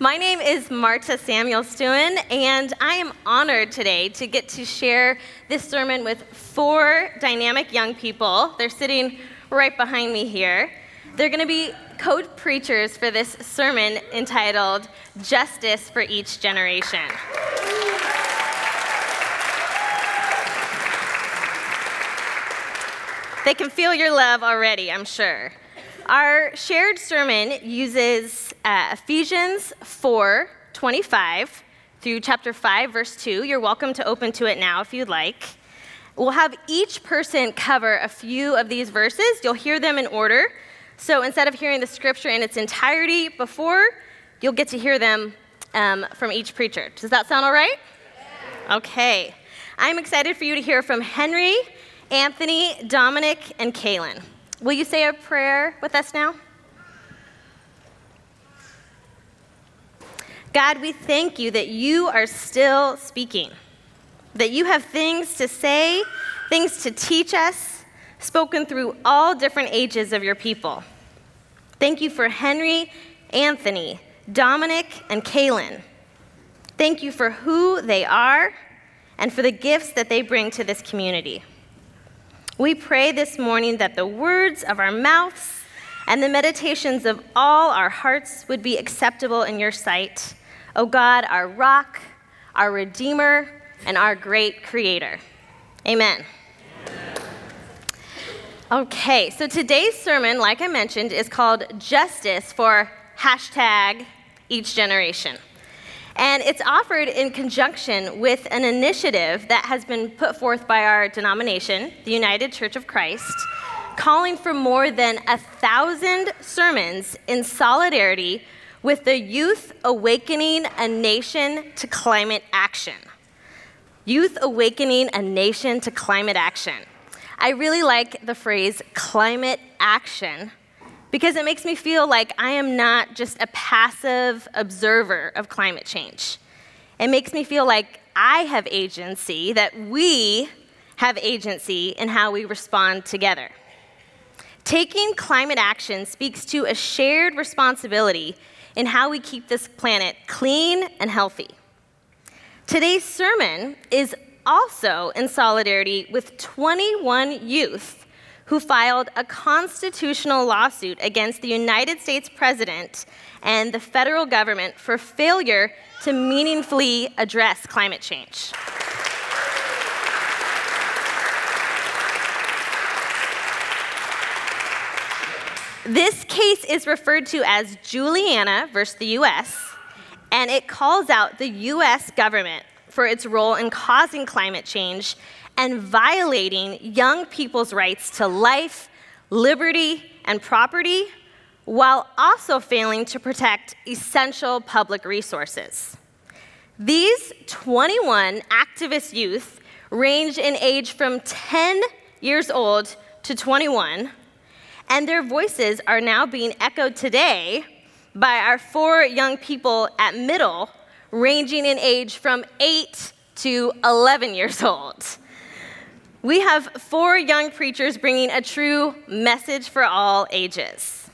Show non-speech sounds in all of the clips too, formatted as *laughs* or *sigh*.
My name is Marta Samuel Stewin, and I am honored today to get to share this sermon with four dynamic young people. They're sitting right behind me here. They're going to be co preachers for this sermon entitled Justice for Each Generation. They can feel your love already, I'm sure. Our shared sermon uses uh, Ephesians 4 25 through chapter 5, verse 2. You're welcome to open to it now if you'd like. We'll have each person cover a few of these verses. You'll hear them in order. So instead of hearing the scripture in its entirety before, you'll get to hear them um, from each preacher. Does that sound all right? Okay. I'm excited for you to hear from Henry, Anthony, Dominic, and Kaylin. Will you say a prayer with us now? God, we thank you that you are still speaking, that you have things to say, things to teach us, spoken through all different ages of your people. Thank you for Henry, Anthony, Dominic, and Kaylin. Thank you for who they are and for the gifts that they bring to this community. We pray this morning that the words of our mouths and the meditations of all our hearts would be acceptable in your sight. O oh God, our rock, our Redeemer, and our great Creator. Amen. Okay, so today's sermon, like I mentioned, is called Justice for hashtag each generation. And it's offered in conjunction with an initiative that has been put forth by our denomination, the United Church of Christ, calling for more than a thousand sermons in solidarity with the Youth Awakening a Nation to Climate Action. Youth Awakening a Nation to Climate Action. I really like the phrase climate action because it makes me feel like I am not just a passive observer of climate change. It makes me feel like I have agency, that we have agency in how we respond together. Taking climate action speaks to a shared responsibility in how we keep this planet clean and healthy. Today's sermon is also in solidarity with 21 youth who filed a constitutional lawsuit against the United States president and the federal government for failure to meaningfully address climate change. This case is referred to as Juliana versus the US, and it calls out the US government for its role in causing climate change and violating young people's rights to life, liberty, and property, while also failing to protect essential public resources. These 21 activist youth range in age from 10 years old to 21, and their voices are now being echoed today by our four young people at middle, ranging in age from 8 to 11 years old. We have four young preachers bringing a true message for all ages.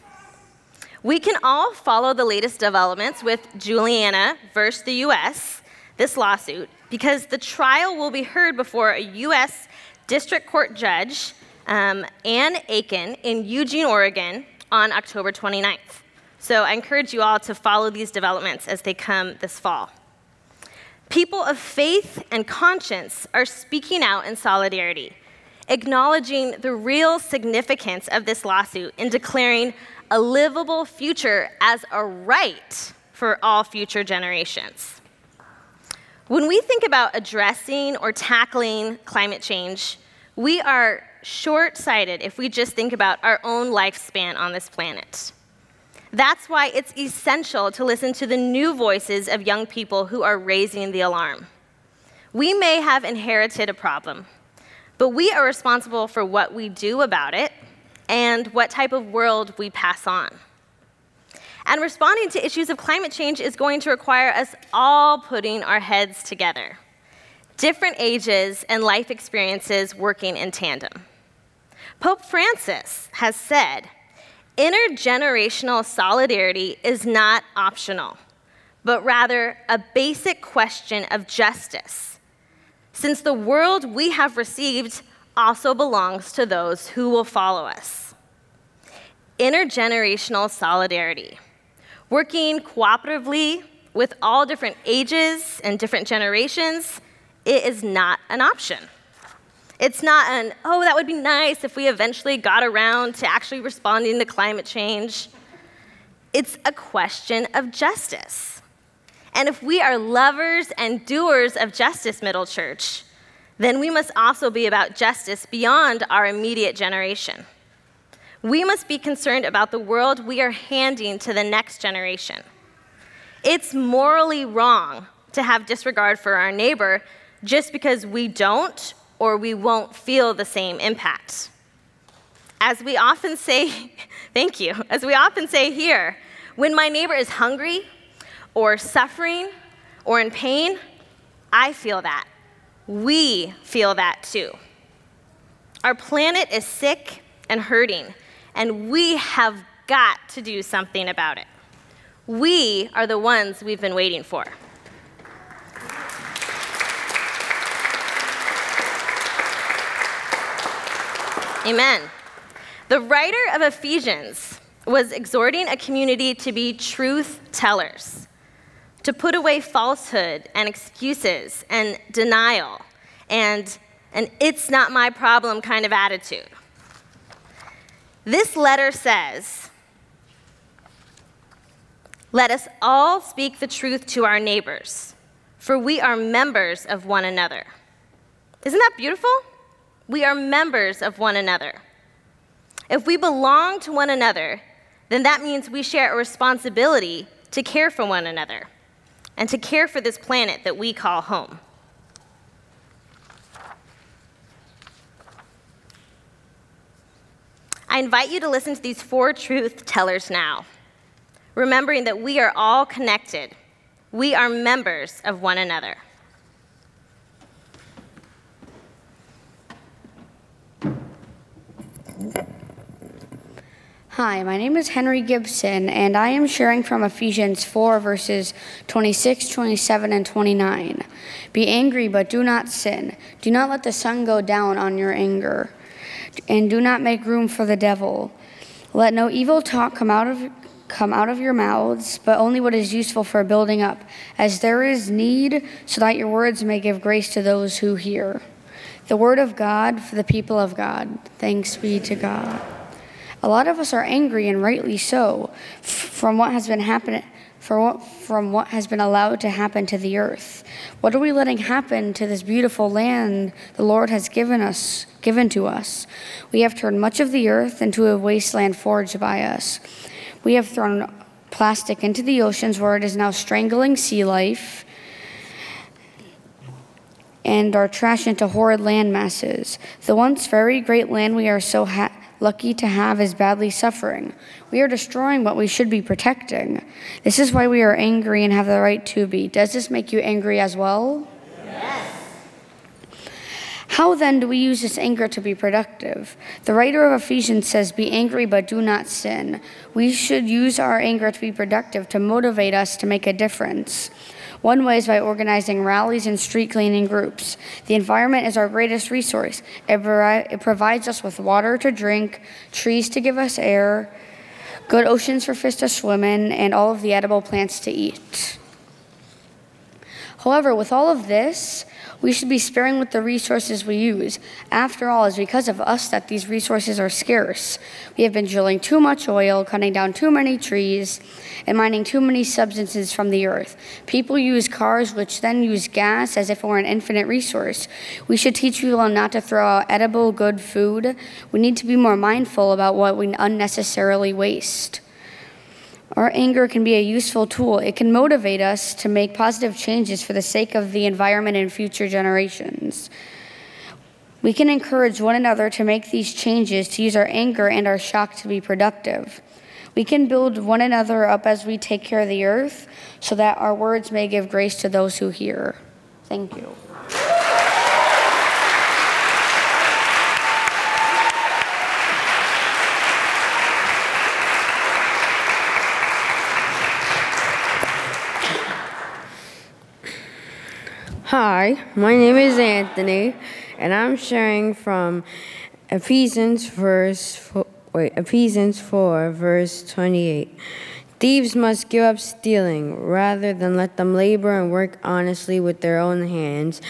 We can all follow the latest developments with Juliana versus the US, this lawsuit, because the trial will be heard before a US District Court judge, um, Ann Aiken, in Eugene, Oregon, on October 29th. So I encourage you all to follow these developments as they come this fall. People of faith and conscience are speaking out in solidarity, acknowledging the real significance of this lawsuit and declaring a livable future as a right for all future generations. When we think about addressing or tackling climate change, we are short sighted if we just think about our own lifespan on this planet. That's why it's essential to listen to the new voices of young people who are raising the alarm. We may have inherited a problem, but we are responsible for what we do about it and what type of world we pass on. And responding to issues of climate change is going to require us all putting our heads together, different ages and life experiences working in tandem. Pope Francis has said Intergenerational solidarity is not optional, but rather a basic question of justice, since the world we have received also belongs to those who will follow us. Intergenerational solidarity, working cooperatively with all different ages and different generations, it is not an option. It's not an, oh, that would be nice if we eventually got around to actually responding to climate change. It's a question of justice. And if we are lovers and doers of justice, Middle Church, then we must also be about justice beyond our immediate generation. We must be concerned about the world we are handing to the next generation. It's morally wrong to have disregard for our neighbor just because we don't or we won't feel the same impact. As we often say, *laughs* thank you, as we often say here, when my neighbor is hungry or suffering or in pain, I feel that. We feel that too. Our planet is sick and hurting, and we have got to do something about it. We are the ones we've been waiting for. Amen. The writer of Ephesians was exhorting a community to be truth tellers, to put away falsehood and excuses and denial and an it's not my problem kind of attitude. This letter says, Let us all speak the truth to our neighbors, for we are members of one another. Isn't that beautiful? We are members of one another. If we belong to one another, then that means we share a responsibility to care for one another and to care for this planet that we call home. I invite you to listen to these four truth tellers now, remembering that we are all connected. We are members of one another. Hi, my name is Henry Gibson, and I am sharing from Ephesians 4, verses 26, 27, and 29. Be angry, but do not sin. Do not let the sun go down on your anger, and do not make room for the devil. Let no evil talk come out of come out of your mouths, but only what is useful for building up, as there is need, so that your words may give grace to those who hear. The word of God for the people of God. Thanks be to God. A lot of us are angry, and rightly so, from what has been happening. What, from what has been allowed to happen to the earth. What are we letting happen to this beautiful land the Lord has given us, given to us? We have turned much of the earth into a wasteland forged by us. We have thrown plastic into the oceans where it is now strangling sea life and our trash into horrid land masses. The once very great land we are so ha- lucky to have is badly suffering. We are destroying what we should be protecting. This is why we are angry and have the right to be. Does this make you angry as well? Yes. How then do we use this anger to be productive? The writer of Ephesians says, Be angry, but do not sin. We should use our anger to be productive, to motivate us to make a difference. One way is by organizing rallies and street cleaning groups. The environment is our greatest resource. It, it provides us with water to drink, trees to give us air, good oceans for fish to swim in, and all of the edible plants to eat. However, with all of this, we should be sparing with the resources we use. After all, it's because of us that these resources are scarce. We have been drilling too much oil, cutting down too many trees, and mining too many substances from the earth. People use cars, which then use gas as if it were an infinite resource. We should teach people not to throw out edible, good food. We need to be more mindful about what we unnecessarily waste. Our anger can be a useful tool. It can motivate us to make positive changes for the sake of the environment and future generations. We can encourage one another to make these changes, to use our anger and our shock to be productive. We can build one another up as we take care of the earth so that our words may give grace to those who hear. Thank you. Hi, my name is Anthony, and I'm sharing from Ephesians verse four, wait, Ephesians 4 verse 28. Thieves must give up stealing rather than let them labor and work honestly with their own hands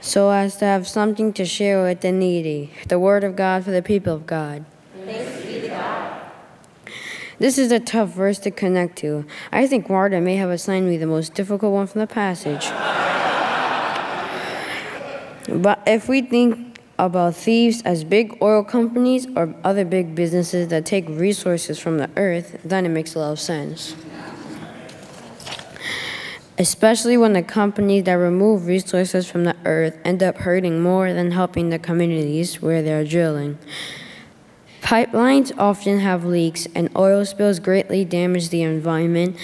so as to have something to share with the needy. The word of God for the people of God. Thanks be to God. This is a tough verse to connect to. I think Marta may have assigned me the most difficult one from the passage. But if we think about thieves as big oil companies or other big businesses that take resources from the earth, then it makes a lot of sense. Especially when the companies that remove resources from the earth end up hurting more than helping the communities where they're drilling. Pipelines often have leaks, and oil spills greatly damage the environment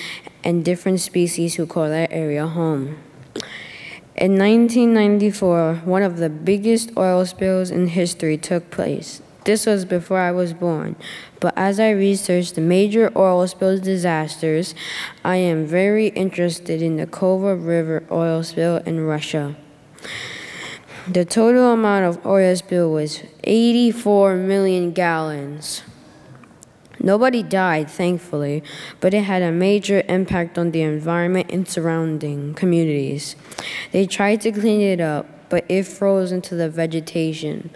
and different species who call that area home. In 1994, one of the biggest oil spills in history took place. This was before I was born, but as I researched the major oil spill disasters, I am very interested in the Kolva River oil spill in Russia. The total amount of oil spill was 84 million gallons. Nobody died, thankfully, but it had a major impact on the environment and surrounding communities. They tried to clean it up, but it froze into the vegetation.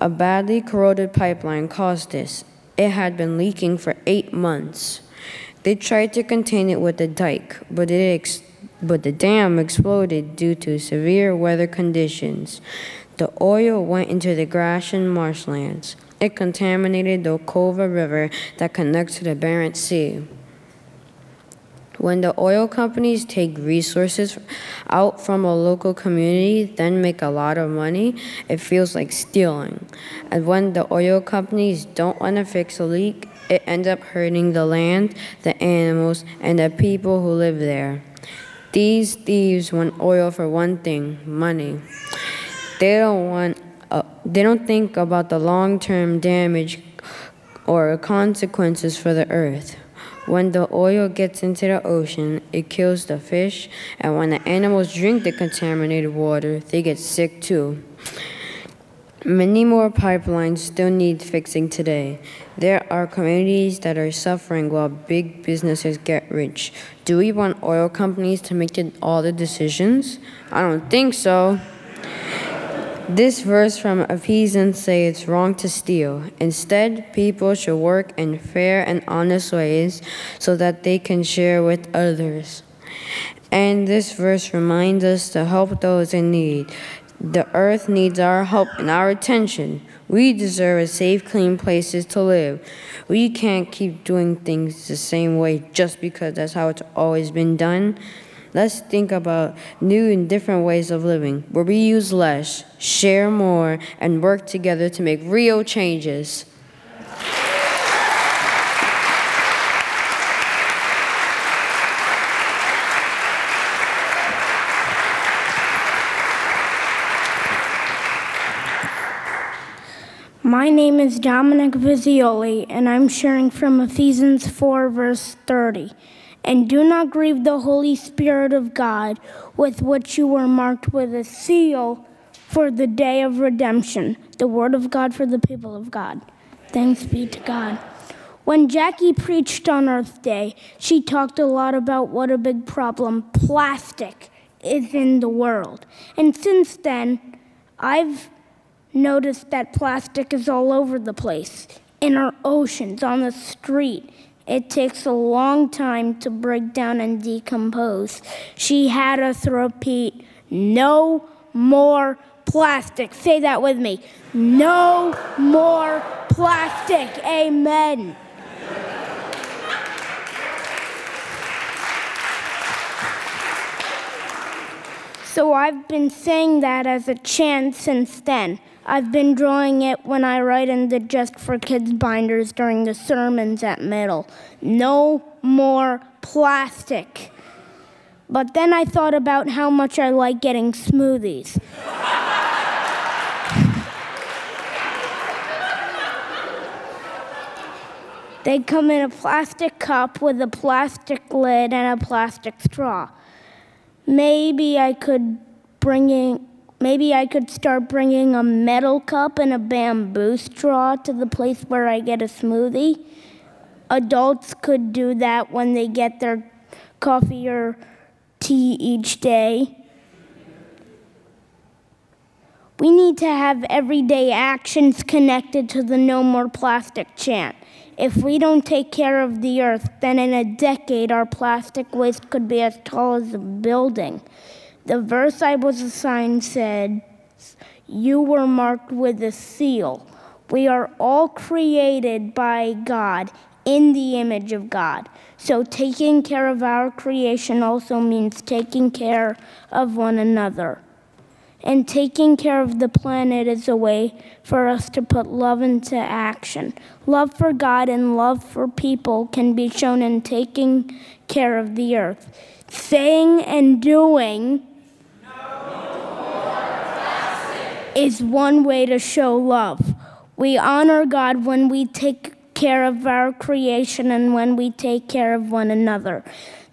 A badly corroded pipeline caused this. It had been leaking for eight months. They tried to contain it with a dike, but it ex- but the dam exploded due to severe weather conditions. The oil went into the grass and marshlands. It contaminated the Kolva River that connects to the Barents Sea. When the oil companies take resources out from a local community, then make a lot of money, it feels like stealing. And when the oil companies don't want to fix a leak, it ends up hurting the land, the animals, and the people who live there. These thieves want oil for one thing money. They don't want uh, they don't think about the long term damage or consequences for the earth. When the oil gets into the ocean, it kills the fish, and when the animals drink the contaminated water, they get sick too. Many more pipelines still need fixing today. There are communities that are suffering while big businesses get rich. Do we want oil companies to make all the decisions? I don't think so. This verse from Ephesians says it's wrong to steal. Instead, people should work in fair and honest ways so that they can share with others. And this verse reminds us to help those in need. The earth needs our help and our attention. We deserve a safe, clean places to live. We can't keep doing things the same way just because that's how it's always been done. Let's think about new and different ways of living where we use less, share more, and work together to make real changes. My name is Dominic Vizioli, and I'm sharing from Ephesians 4, verse 30. And do not grieve the Holy Spirit of God, with which you were marked with a seal for the day of redemption. The word of God for the people of God. Thanks be to God. When Jackie preached on Earth Day, she talked a lot about what a big problem plastic is in the world. And since then, I've noticed that plastic is all over the place in our oceans, on the street, it takes a long time to break down and decompose. She had us repeat, no more plastic. Say that with me. No more plastic. Amen. So I've been saying that as a chant since then. I've been drawing it when I write in the Just for Kids binders during the sermons at middle. No more plastic. But then I thought about how much I like getting smoothies. *laughs* they come in a plastic cup with a plastic lid and a plastic straw. Maybe I could bringing, maybe I could start bringing a metal cup and a bamboo straw to the place where I get a smoothie. Adults could do that when they get their coffee or tea each day. We need to have everyday actions connected to the No More Plastic chant. If we don't take care of the earth, then in a decade our plastic waste could be as tall as a building. The verse I was assigned said, You were marked with a seal. We are all created by God in the image of God. So taking care of our creation also means taking care of one another and taking care of the planet is a way for us to put love into action. Love for God and love for people can be shown in taking care of the earth. Saying and doing is one way to show love. We honor God when we take care of our creation and when we take care of one another.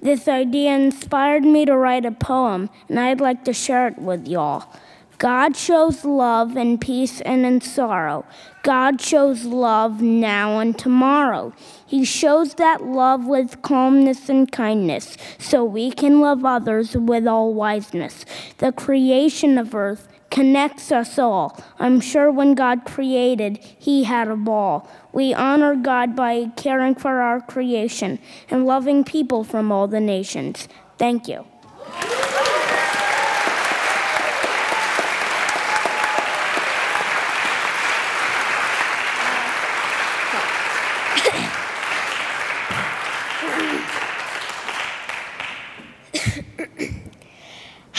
This idea inspired me to write a poem, and I'd like to share it with y'all. God shows love in peace and in sorrow. God shows love now and tomorrow. He shows that love with calmness and kindness, so we can love others with all wiseness. The creation of earth connects us all. I'm sure when God created, He had a ball. We honor God by caring for our creation and loving people from all the nations. Thank you.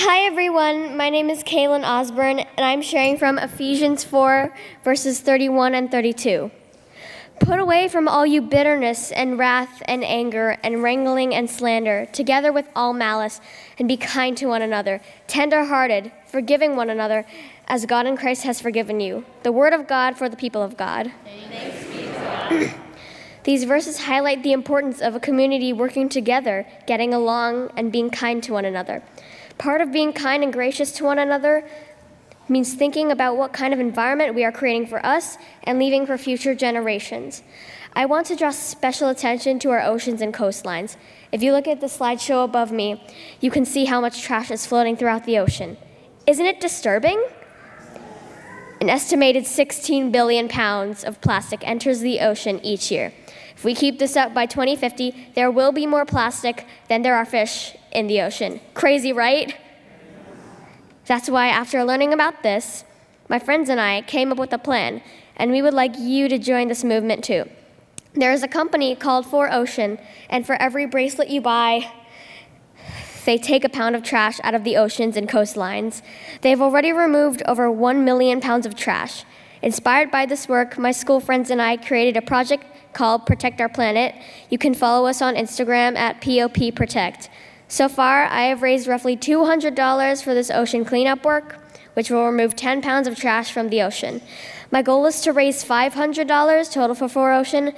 Hi, everyone. My name is Kaylin Osborne, and I'm sharing from Ephesians 4, verses 31 and 32. Put away from all you bitterness and wrath and anger and wrangling and slander, together with all malice, and be kind to one another, tender hearted, forgiving one another, as God in Christ has forgiven you. The word of God for the people of God. God. *clears throat* These verses highlight the importance of a community working together, getting along, and being kind to one another. Part of being kind and gracious to one another means thinking about what kind of environment we are creating for us and leaving for future generations. I want to draw special attention to our oceans and coastlines. If you look at the slideshow above me, you can see how much trash is floating throughout the ocean. Isn't it disturbing? An estimated 16 billion pounds of plastic enters the ocean each year. If we keep this up by 2050, there will be more plastic than there are fish in the ocean. Crazy, right? That's why, after learning about this, my friends and I came up with a plan, and we would like you to join this movement too. There is a company called 4Ocean, and for every bracelet you buy, they take a pound of trash out of the oceans and coastlines. They've already removed over 1 million pounds of trash. Inspired by this work, my school friends and I created a project called Protect Our Planet. You can follow us on Instagram at POP Protect. So far, I have raised roughly $200 for this ocean cleanup work, which will remove 10 pounds of trash from the ocean. My goal is to raise $500 total for 4Ocean,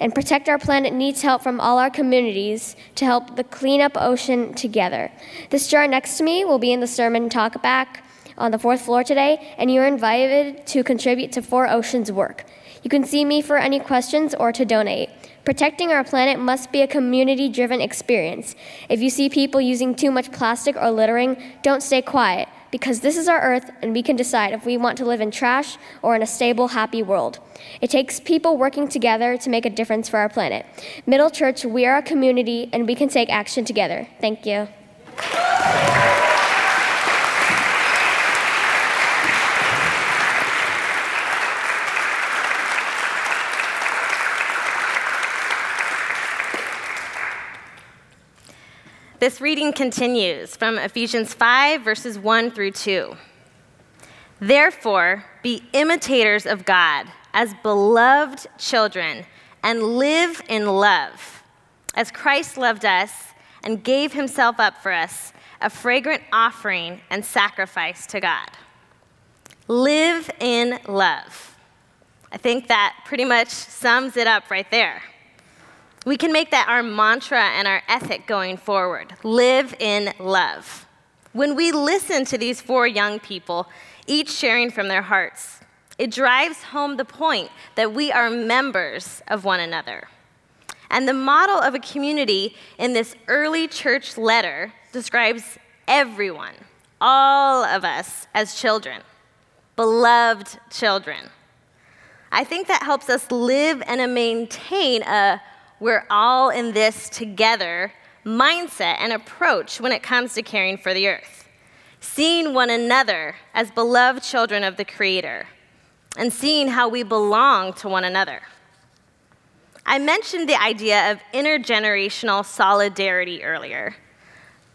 and Protect Our Planet needs help from all our communities to help the clean up ocean together. This jar next to me will be in the sermon talk back on the fourth floor today, and you're invited to contribute to 4Ocean's work. You can see me for any questions or to donate. Protecting our planet must be a community driven experience. If you see people using too much plastic or littering, don't stay quiet, because this is our Earth and we can decide if we want to live in trash or in a stable, happy world. It takes people working together to make a difference for our planet. Middle Church, we are a community and we can take action together. Thank you. This reading continues from Ephesians 5, verses 1 through 2. Therefore, be imitators of God as beloved children and live in love, as Christ loved us and gave himself up for us, a fragrant offering and sacrifice to God. Live in love. I think that pretty much sums it up right there. We can make that our mantra and our ethic going forward live in love. when we listen to these four young people, each sharing from their hearts, it drives home the point that we are members of one another. And the model of a community in this early church letter describes everyone, all of us as children, beloved children. I think that helps us live and maintain a we're all in this together mindset and approach when it comes to caring for the earth. Seeing one another as beloved children of the Creator and seeing how we belong to one another. I mentioned the idea of intergenerational solidarity earlier,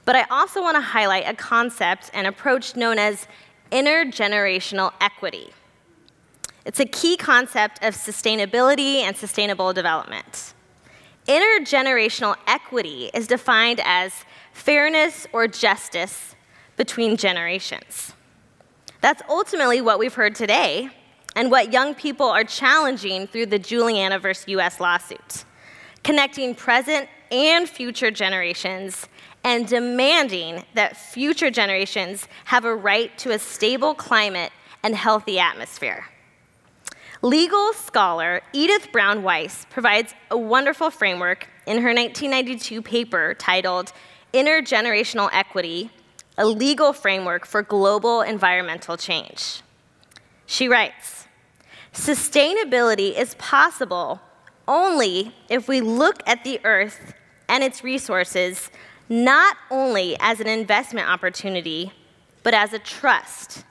but I also want to highlight a concept and approach known as intergenerational equity. It's a key concept of sustainability and sustainable development. Intergenerational equity is defined as fairness or justice between generations. That's ultimately what we've heard today and what young people are challenging through the Juliana versus US lawsuit, connecting present and future generations and demanding that future generations have a right to a stable climate and healthy atmosphere. Legal scholar Edith Brown Weiss provides a wonderful framework in her 1992 paper titled Intergenerational Equity A Legal Framework for Global Environmental Change. She writes Sustainability is possible only if we look at the earth and its resources not only as an investment opportunity, but as a trust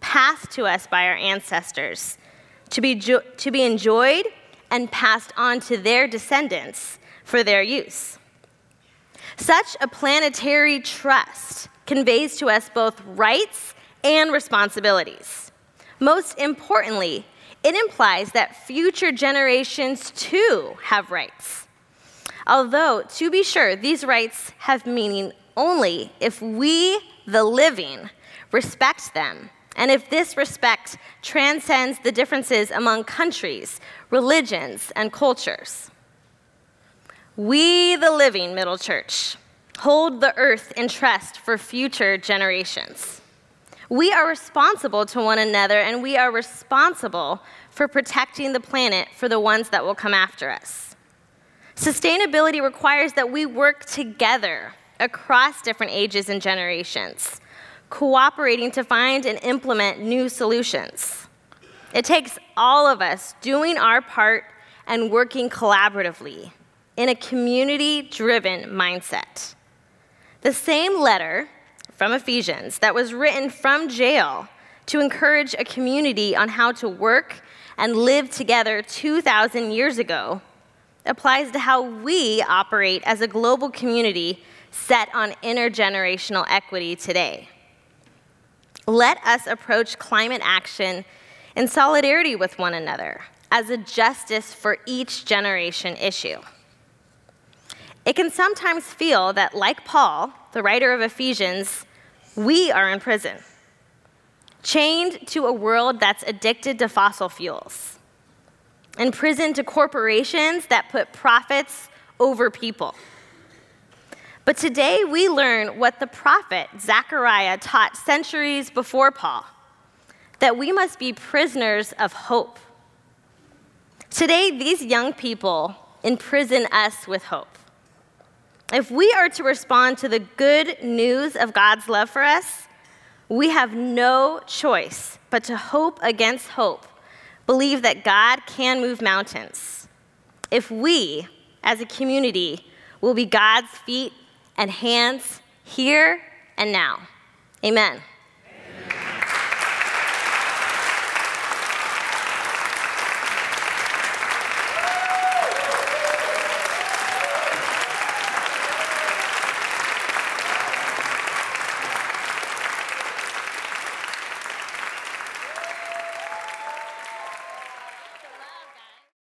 passed to us by our ancestors to be, jo- to be enjoyed and passed on to their descendants for their use. Such a planetary trust conveys to us both rights and responsibilities. Most importantly, it implies that future generations too have rights. Although, to be sure, these rights have meaning only if we, the living, respect them and if this respect transcends the differences among countries, religions, and cultures. We, the living Middle Church, hold the earth in trust for future generations. We are responsible to one another, and we are responsible for protecting the planet for the ones that will come after us. Sustainability requires that we work together across different ages and generations cooperating to find and implement new solutions. It takes all of us doing our part and working collaboratively in a community driven mindset. The same letter from Ephesians that was written from jail to encourage a community on how to work and live together 2,000 years ago applies to how we operate as a global community set on intergenerational equity today. Let us approach climate action in solidarity with one another as a justice for each generation issue. It can sometimes feel that, like Paul, the writer of Ephesians, we are in prison, chained to a world that's addicted to fossil fuels, imprisoned to corporations that put profits over people. But today we learn what the prophet Zechariah taught centuries before Paul that we must be prisoners of hope. Today, these young people imprison us with hope. If we are to respond to the good news of God's love for us, we have no choice but to hope against hope, believe that God can move mountains. If we, as a community, will be God's feet and hands here and now. Amen.